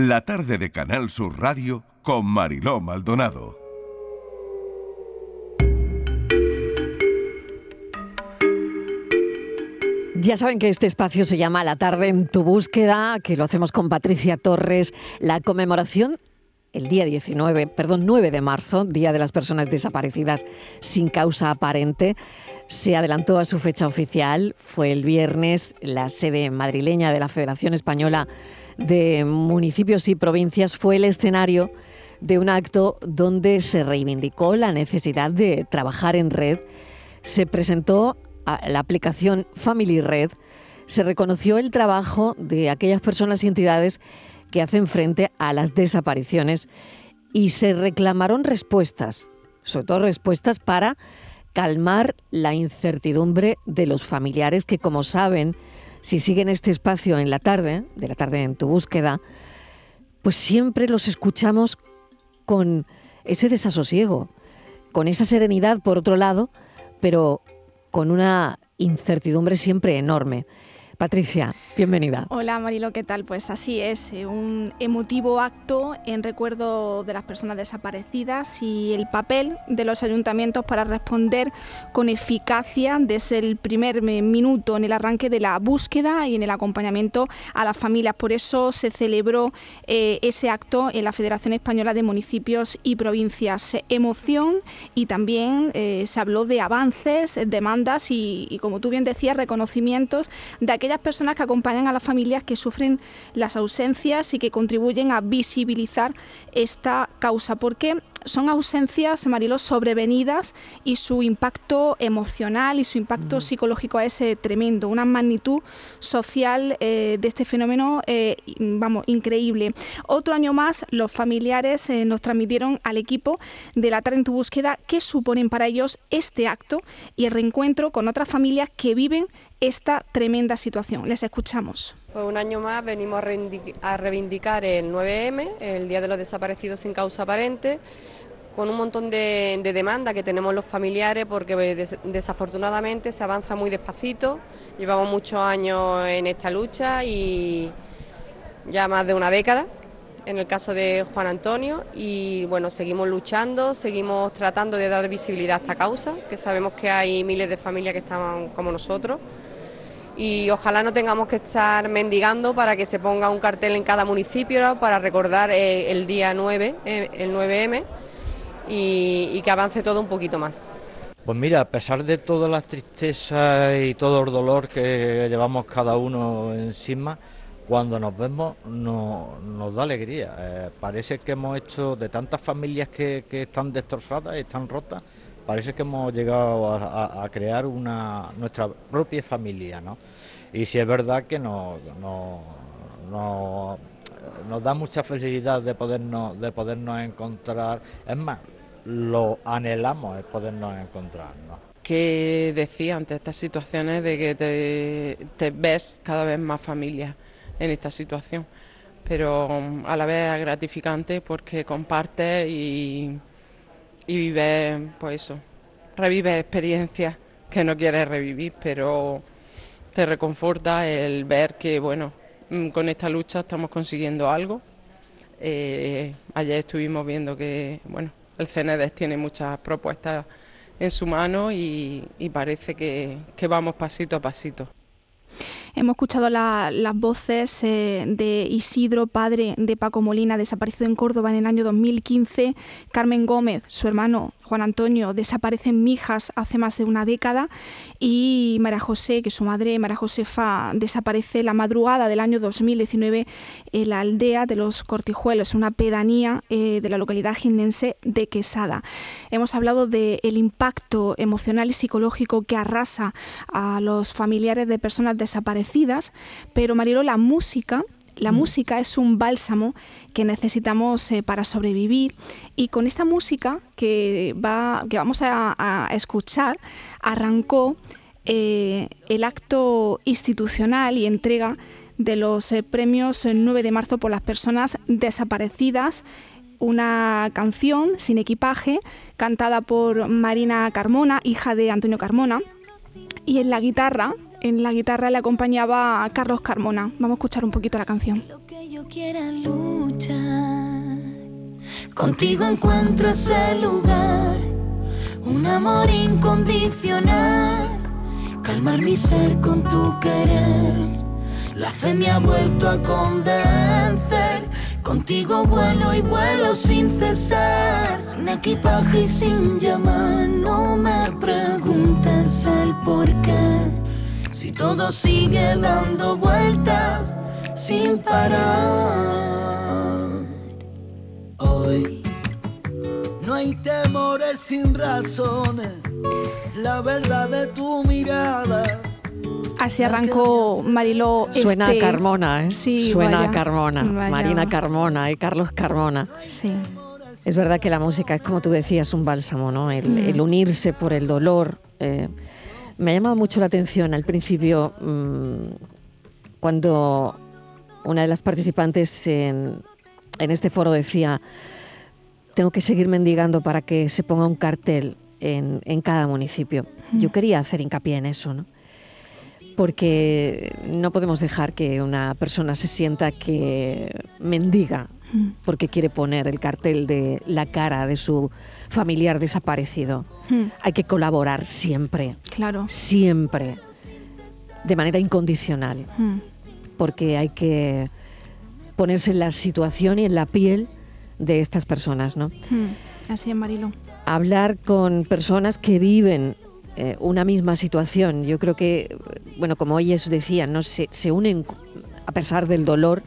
La tarde de Canal Sur Radio con Mariló Maldonado. Ya saben que este espacio se llama La tarde en tu búsqueda, que lo hacemos con Patricia Torres, la conmemoración el día 19, perdón, 9 de marzo, Día de las Personas Desaparecidas sin causa aparente, se adelantó a su fecha oficial. Fue el viernes la sede madrileña de la Federación Española de Municipios y Provincias fue el escenario de un acto donde se reivindicó la necesidad de trabajar en red. Se presentó la aplicación Family Red, se reconoció el trabajo de aquellas personas y entidades que hacen frente a las desapariciones y se reclamaron respuestas, sobre todo respuestas para calmar la incertidumbre de los familiares que, como saben, si siguen este espacio en la tarde, de la tarde en tu búsqueda, pues siempre los escuchamos con ese desasosiego, con esa serenidad por otro lado, pero con una incertidumbre siempre enorme. Patricia, bienvenida. Hola Marilo, ¿qué tal? Pues así es, eh, un emotivo acto en recuerdo de las personas desaparecidas y el papel de los ayuntamientos para responder con eficacia desde el primer minuto en el arranque de la búsqueda y en el acompañamiento a las familias. Por eso se celebró eh, ese acto en la Federación Española de Municipios y Provincias. Emoción y también eh, se habló de avances, demandas y, y, como tú bien decías, reconocimientos de aquellas aquellas personas que acompañan a las familias que sufren las ausencias y que contribuyen a visibilizar esta causa. Porque son ausencias, Marilo, sobrevenidas y su impacto emocional y su impacto mm. psicológico es tremendo, una magnitud social eh, de este fenómeno, eh, vamos, increíble. Otro año más, los familiares eh, nos transmitieron al equipo de la tarde en tu búsqueda qué suponen para ellos este acto y el reencuentro con otras familias que viven esta tremenda situación. Les escuchamos. Pues un año más venimos a reivindicar el 9M, el Día de los Desaparecidos sin causa aparente, con un montón de, demandas que tenemos los familiares porque pues, desafortunadamente se avanza muy despacito, llevamos muchos años en esta lucha y ya más de una década en el caso de Juan Antonio. Y bueno, seguimos luchando, seguimos tratando de dar visibilidad a esta causa, que sabemos que hay miles de familias que están como nosotros y ojalá no tengamos que estar mendigando para que se ponga un cartel en cada municipio para recordar eh, el día 9, eh, el 9M, y, que avance todo un poquito más. Pues mira, a pesar de todas las tristezas y todo el dolor que llevamos cada uno encima, cuando nos vemos nos da alegría. Eh, parece que hemos hecho de tantas familias que, que están destrozadas y están rotas, parece que hemos llegado a, crear una nuestra propia familia, ¿no? Y si es verdad que nos, nos da mucha felicidad de podernos, de podernos encontrar, es más, lo anhelamos el podernos encontrar, ¿no? ¿Qué decía ante estas situaciones de que te, te ves cada vez más familia en esta situación? Pero a la vez es gratificante porque compartes y y vives, pues eso, revives experiencias que no quieres revivir, pero te reconforta el ver que, bueno, mm, con esta lucha estamos consiguiendo algo. Eh, ayer estuvimos viendo que, bueno, el CNEDES tiene muchas propuestas en su mano y, parece que vamos pasito a pasito. Hemos escuchado las voces eh, de Isidro, padre de Paco Molina, desaparecido en Córdoba en el año 2015, Carmen Gómez, su hermano Juan Antonio, desaparece en Mijas hace más de una década, y María José, que su madre, María Josefa, desaparece la madrugada del año 2019 en la aldea de los Cortijuelos, una pedanía eh, de la localidad jiennense de Quesada. Hemos hablado del impacto emocional y psicológico que arrasa a los familiares de personas desaparecidas, pero Marilo, la música la música es un bálsamo que necesitamos eh, para sobrevivir y con esta música que, va, que vamos a, escuchar arrancó eh, el acto institucional y entrega de los eh, premios el 9 de marzo por las personas desaparecidas. Una canción sin equipaje cantada por Marina Carmona, hija de Antonio Carmona, y en la guitarra En la guitarra le acompañaba a Carlos Carmona. Vamos a escuchar un poquito la canción. Lo que yo quiera luchar, contigo encuentro ese lugar, un amor incondicional, calmar mi ser con tu querer. La fe me ha vuelto a convencer. Contigo vuelo y vuelo sin cesar, sin equipaje y sin llamar. No me preguntes el por qué. Si todo sigue dando vueltas sin parar. Hoy no hay temores sin razones. La verdad de tu mirada. Así arrancó Mariló. Suena a este- Carmona, ¿eh? Sí, Suena vaya, a Carmona. vaya. Marina Carmona y Carlos Carmona. Sí. Es verdad que la música es, como tú decías, un bálsamo, ¿no? El, Mm. el unirse por el dolor. eh, me ha llamado mucho la atención al principio mm, cuando una de las participantes en, en este foro decía, tengo que seguir mendigando para que se ponga un cartel en, en cada municipio. Yo quería hacer hincapié en eso, ¿no? Porque no podemos dejar que una persona se sienta que mendiga Mm. Porque quiere poner el cartel de la cara de su familiar desaparecido. Mm, Hay que colaborar siempre, Claro. siempre, de manera incondicional, Mm. porque hay que ponerse en la situación y en la piel de estas personas, ¿no? Mm. Así es, Marilo. hablar con personas que viven eh, una misma situación. Yo creo que, bueno, como ellos decían, ¿no? se, se unen a pesar del dolor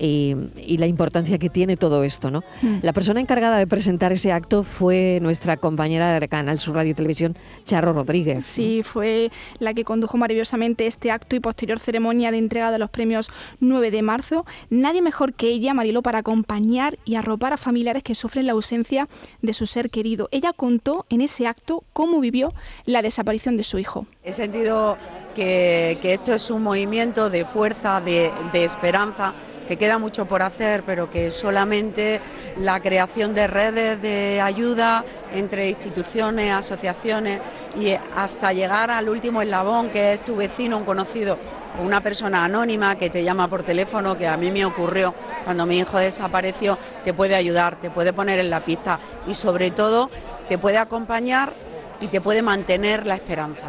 y, y la importancia que tiene todo esto. ¿no? Mm. La persona encargada de presentar ese acto fue nuestra compañera de Canal Sur Radio y Televisión, Charo Rodríguez. Sí, fue la que condujo maravillosamente este acto y posterior ceremonia de entrega de los premios 9 de marzo. Nadie mejor que ella, Marilo, para acompañar y arropar a familiares que sufren la ausencia de su ser querido. Ella contó en ese acto cómo vivió la desaparición de su hijo. He sentido que, que esto es un movimiento de fuerza, de, de esperanza, que queda mucho por hacer, pero que solamente la creación de redes de ayuda entre instituciones, asociaciones y hasta llegar al último eslabón, que es tu vecino, un conocido, o una persona anónima que te llama por teléfono, que a mí me ocurrió cuando mi hijo desapareció, te puede ayudar, te puede poner en la pista y sobre todo te puede acompañar y te puede mantener la esperanza.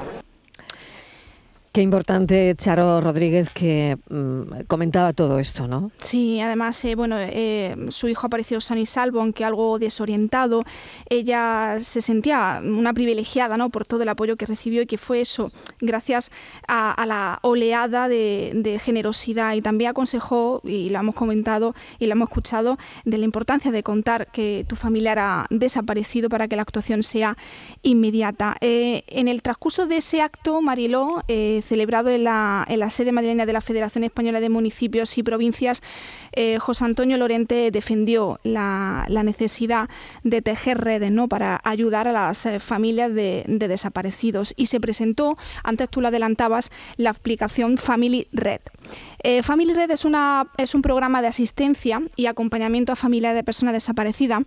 Qué importante, Charo Rodríguez, que mm, comentaba todo esto, ¿no? Sí, además, eh, bueno, eh, su hijo apareció sano y salvo, aunque algo desorientado. Ella se sentía una privilegiada, ¿no? Por todo el apoyo que recibió y que fue eso, gracias a, la oleada de, de generosidad. Y también aconsejó, y lo hemos comentado y lo hemos escuchado, de la importancia de contar que tu familiar ha desaparecido para que la actuación sea inmediata. Eh, en el transcurso de ese acto, Mariló, celebrado en la, en la sede madrileña de la Federación Española de Municipios y Provincias, eh, José Antonio Lorente defendió la, necesidad de tejer redes ¿no? para ayudar a las eh, familias de, de desaparecidos y se presentó, antes tú lo adelantabas, la aplicación Family Red. Eh, Family Red es, una, es un programa de asistencia y acompañamiento a familias de personas desaparecidas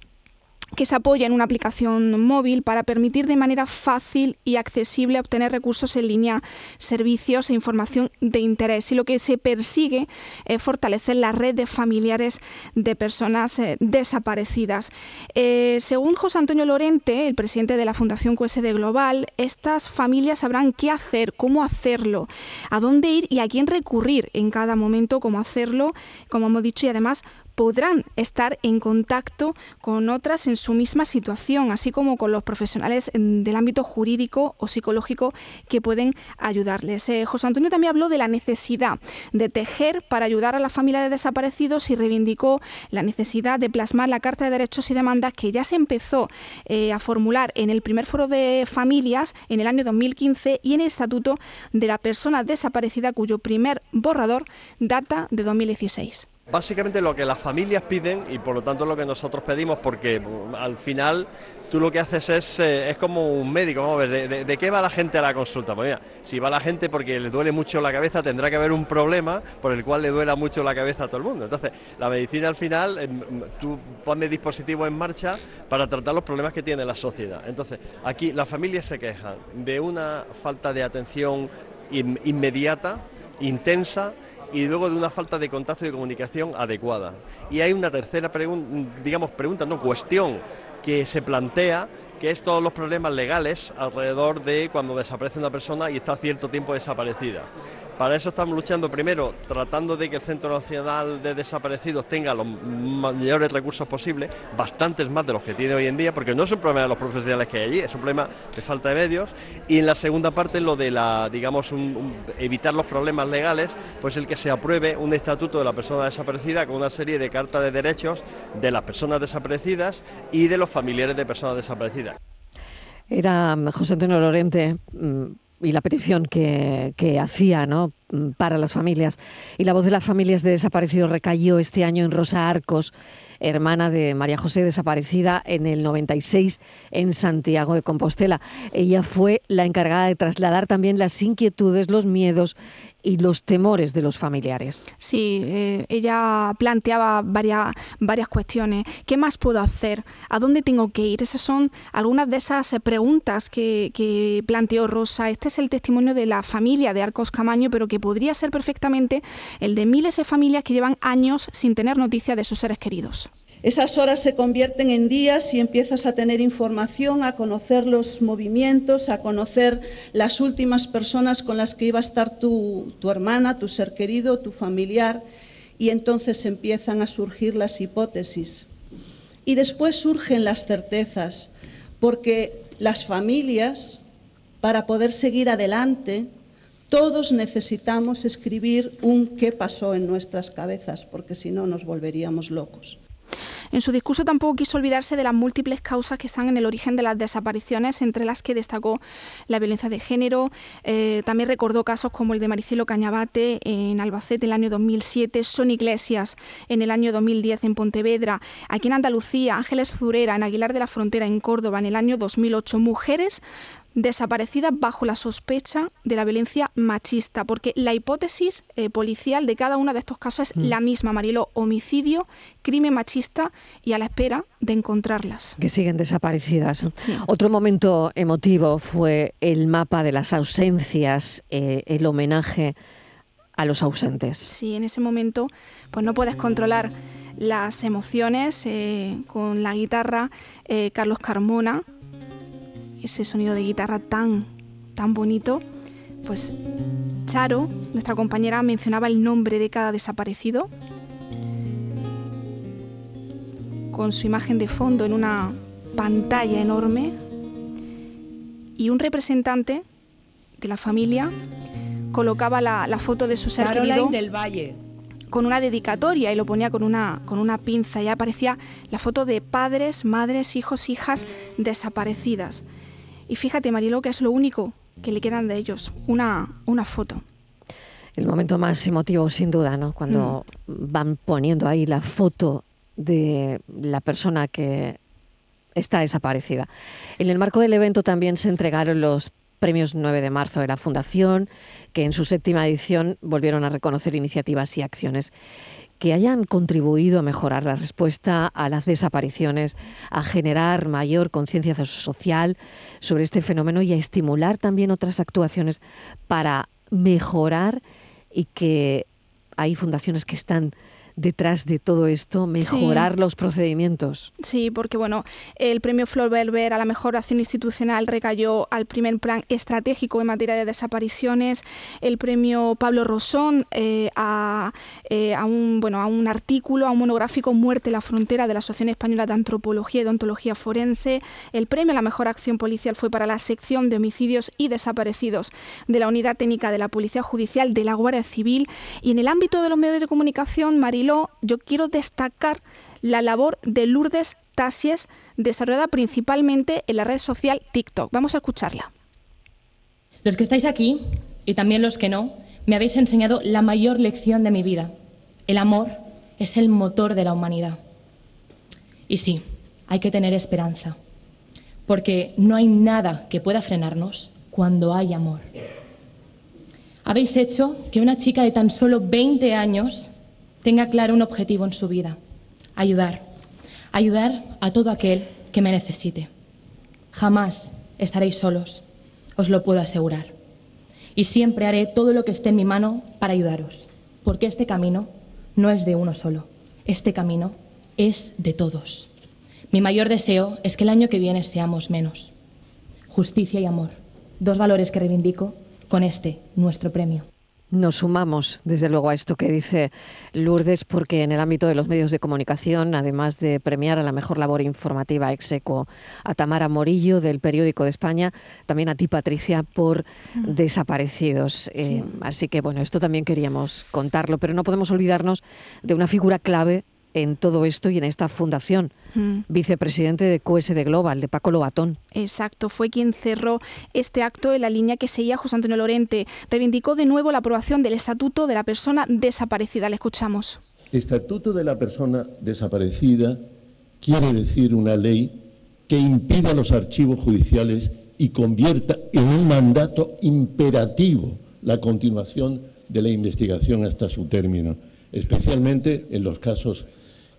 que se apoya en una aplicación móvil para permitir de manera fácil y accesible obtener recursos en línea, servicios e información de interés. Y lo que se persigue es fortalecer la red de familiares de personas eh, desaparecidas. Eh, según José Antonio Lorente, el presidente de la Fundación QSD Global, estas familias sabrán qué hacer, cómo hacerlo, a dónde ir y a quién recurrir en cada momento, cómo hacerlo, como hemos dicho, y además podrán estar en contacto con otras en su misma situación, así como con los profesionales en- del ámbito jurídico o psicológico que pueden ayudarles. Eh, José Antonio también habló de la necesidad de tejer para ayudar a la familia de desaparecidos y reivindicó la necesidad de plasmar la Carta de Derechos y Demandas que ya se empezó eh, a formular en el primer foro de familias en el año 2015 y en el Estatuto de la Persona Desaparecida cuyo primer borrador data de 2016. Básicamente lo que las familias piden y por lo tanto lo que nosotros pedimos, porque mm, al final tú lo que haces es, eh, es como un médico, vamos a ver, de, qué va la gente a la consulta? Pues mira, si va la gente porque le duele mucho la cabeza, tendrá que haber un problema por el cual le duela mucho la cabeza a todo el mundo. Entonces, la medicina al final, em, tú pones dispositivos en marcha para tratar los problemas que tiene la sociedad. Entonces, aquí las familias se quejan de una falta de atención inmediata, intensa y luego de una falta de contacto y de comunicación adecuada. Y hay una tercera digamos, pregunta, no, cuestión que se plantea que es todos los problemas legales alrededor de cuando desaparece una persona y está cierto tiempo desaparecida. Para eso estamos luchando primero, tratando de que el Centro Nacional de Desaparecidos tenga los mayores recursos posibles, bastantes más de los que tiene hoy en día, porque no es un problema de los profesionales que hay allí, es un problema de falta de medios. Y en la segunda parte, lo de la, digamos, evitar los problemas legales, pues el que se apruebe un estatuto de la persona desaparecida con una serie de cartas de derechos de las personas desaparecidas y de los familiares de personas desaparecidas. Era José Antonio Lorente mm, y la petición que, hacía ¿no? para las familias. Y la voz de las familias de desaparecidos recayó este año en Rosa Arcos, hermana de María José desaparecida en el 96 en Santiago de Compostela. Ella fue la encargada de trasladar también las inquietudes, los miedos y los temores de los familiares. Sí, eh, ella planteaba varias, varias cuestiones. ¿Qué más puedo hacer? ¿A dónde tengo que ir? Esas son algunas de esas eh, preguntas que, que planteó Rosa. Este es el testimonio de la familia de Arcos Camaño, pero que podría ser perfectamente el de miles de familias que llevan años sin tener noticia de sus seres queridos. Esas horas se convierten en días y empiezas a tener información, a conocer los movimientos, a conocer las últimas personas con las que iba a estar tu, hermana, tu ser querido, tu familiar, y entonces empiezan a surgir las hipótesis. Y después surgen las certezas, porque las familias, para poder seguir adelante, todos necesitamos escribir un qué pasó en nuestras cabezas, porque si no nos volveríamos locos. En su discurso tampoco quiso olvidarse de las múltiples causas que están en el origen de las desapariciones, entre las que destacó la violencia de género. Eh, también recordó casos como el de Maricelo Cañabate en Albacete en el año 2007, Son Iglesias en el año 2010 en Pontevedra, aquí en Andalucía, Ángeles Zurera en Aguilar de la Frontera en Córdoba en el año 2008. Mujeres desaparecida bajo la sospecha de la violencia machista, porque la hipótesis eh, policial de cada uno de estos casos es mm. la misma, Marilo, homicidio, crimen machista y a la espera de encontrarlas. Que siguen desaparecidas. Otro momento emotivo fue el mapa de las ausencias, eh, el homenaje a los ausentes. Sí, en ese momento pues no puedes controlar las emociones eh, con la guitarra Carlos Carmona ese sonido de guitarra tan, tan bonito, pues Charo, nuestra compañera, mencionaba el nombre de cada desaparecido con su imagen de fondo en una pantalla enorme y un representante de la familia colocaba la, foto de su ser querido del Valle. con una dedicatoria y lo ponía con una, con una pinza y aparecía la foto de padres, madres, hijos, hijas desaparecidas. Y fíjate, Marilo, que es lo único que le quedan de ellos, una, una foto. El momento más emotivo, sin duda, ¿no? Cuando mm. van poniendo ahí la foto de la persona que está desaparecida. En el marco del evento también se entregaron los premios 9 de marzo de la Fundación, que en su séptima edición volvieron a reconocer iniciativas y acciones que hayan contribuido a mejorar la respuesta a las desapariciones, a generar mayor conciencia social sobre este fenómeno y a estimular también otras actuaciones para mejorar y que hay fundaciones que están detrás de todo esto, mejorar los procedimientos. Sí, porque bueno, el premio Flor Berber a la mejor acción institucional recayó al primer plan estratégico en materia de desapariciones, el premio Pablo Rosón eh, a, eh, a, un, bueno, a un artículo, a un monográfico Muerte la frontera de la Asociación Española de Antropología y Odontología Forense, el premio a la mejor acción policial fue para la sección de homicidios y desaparecidos de la Unidad Técnica de la Policía Judicial de la Guardia Civil. Y en el ámbito de los medios de comunicación, María yo quiero destacar la labor de Lourdes Tasies, desarrollada principalmente en la red social TikTok. Vamos a escucharla. Los que estáis aquí, y también los que no, me habéis enseñado la mayor lección de mi vida. El amor es el motor de la humanidad. Y sí, hay que tener esperanza, porque no hay nada que pueda frenarnos cuando hay amor. Habéis hecho que una chica de tan solo 20 años tenga claro un objetivo en su vida, ayudar, ayudar a todo aquel que me necesite. Jamás estaréis solos, os lo puedo asegurar. y siempre haré todo lo que esté en mi mano para ayudaros, porque este camino no es de uno solo, este camino es de todos. Mi mayor deseo es que el año que viene seamos menos. Justicia y amor, dos valores que reivindico con este, nuestro premio. Nos sumamos, desde luego, a esto que dice Lourdes, porque en el ámbito de los medios de comunicación, además de premiar a la mejor labor informativa ex eco a Tamara Morillo del Periódico de España, también a ti, Patricia, por Mm. desaparecidos. Sí. Eh, así que, bueno, esto también queríamos contarlo, pero no podemos olvidarnos de una figura clave en todo esto y en esta fundación, Mm. vicepresidente de QSD Global, de Paco Lobatón. Exacto, fue quien cerró este acto en la línea que seguía José Antonio Lorente. Reivindicó de nuevo la aprobación del Estatuto de la Persona Desaparecida. Le escuchamos. Estatuto de la persona desaparecida quiere decir una ley que impida los archivos judiciales y convierta en un mandato imperativo la continuación de la investigación hasta su término, especialmente en los casos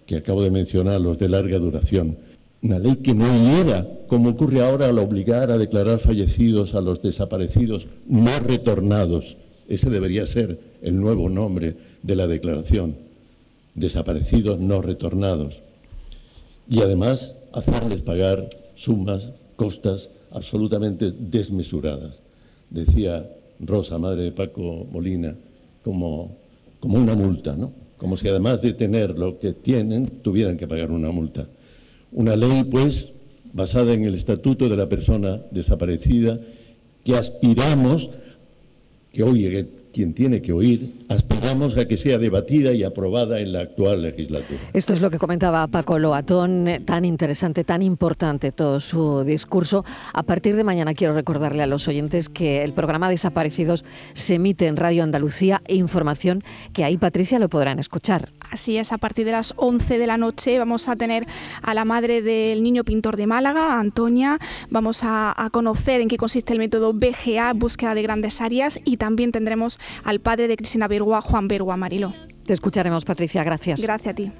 que acabo de mencionar, los de larga duración. Una ley que no hiera, como ocurre ahora al obligar a declarar fallecidos a los desaparecidos no retornados. Ese debería ser el nuevo nombre de la declaración desaparecidos no retornados. Y además hacerles pagar sumas, costas absolutamente desmesuradas. Decía Rosa, madre de Paco Molina, como, como una multa, ¿no? Como si además de tener lo que tienen, tuvieran que pagar una multa. Una ley, pues, basada en el estatuto de la persona desaparecida, que aspiramos, que oye quien tiene que oír, aspiramos a que sea debatida y aprobada en la actual legislatura. Esto es lo que comentaba Paco Loatón, eh, tan interesante, tan importante todo su discurso. A partir de mañana quiero recordarle a los oyentes que el programa Desaparecidos se emite en Radio Andalucía e información que ahí Patricia lo podrán escuchar. Así es, a partir de las 11 de la noche vamos a tener a la madre del niño pintor de Málaga, Antonia. Vamos a, a conocer en qué consiste el método BGA, búsqueda de grandes áreas, y también tendremos al padre de Cristina Bergua, Juan Bergua Mariló. Te escucharemos, Patricia. Gracias. Gracias a ti.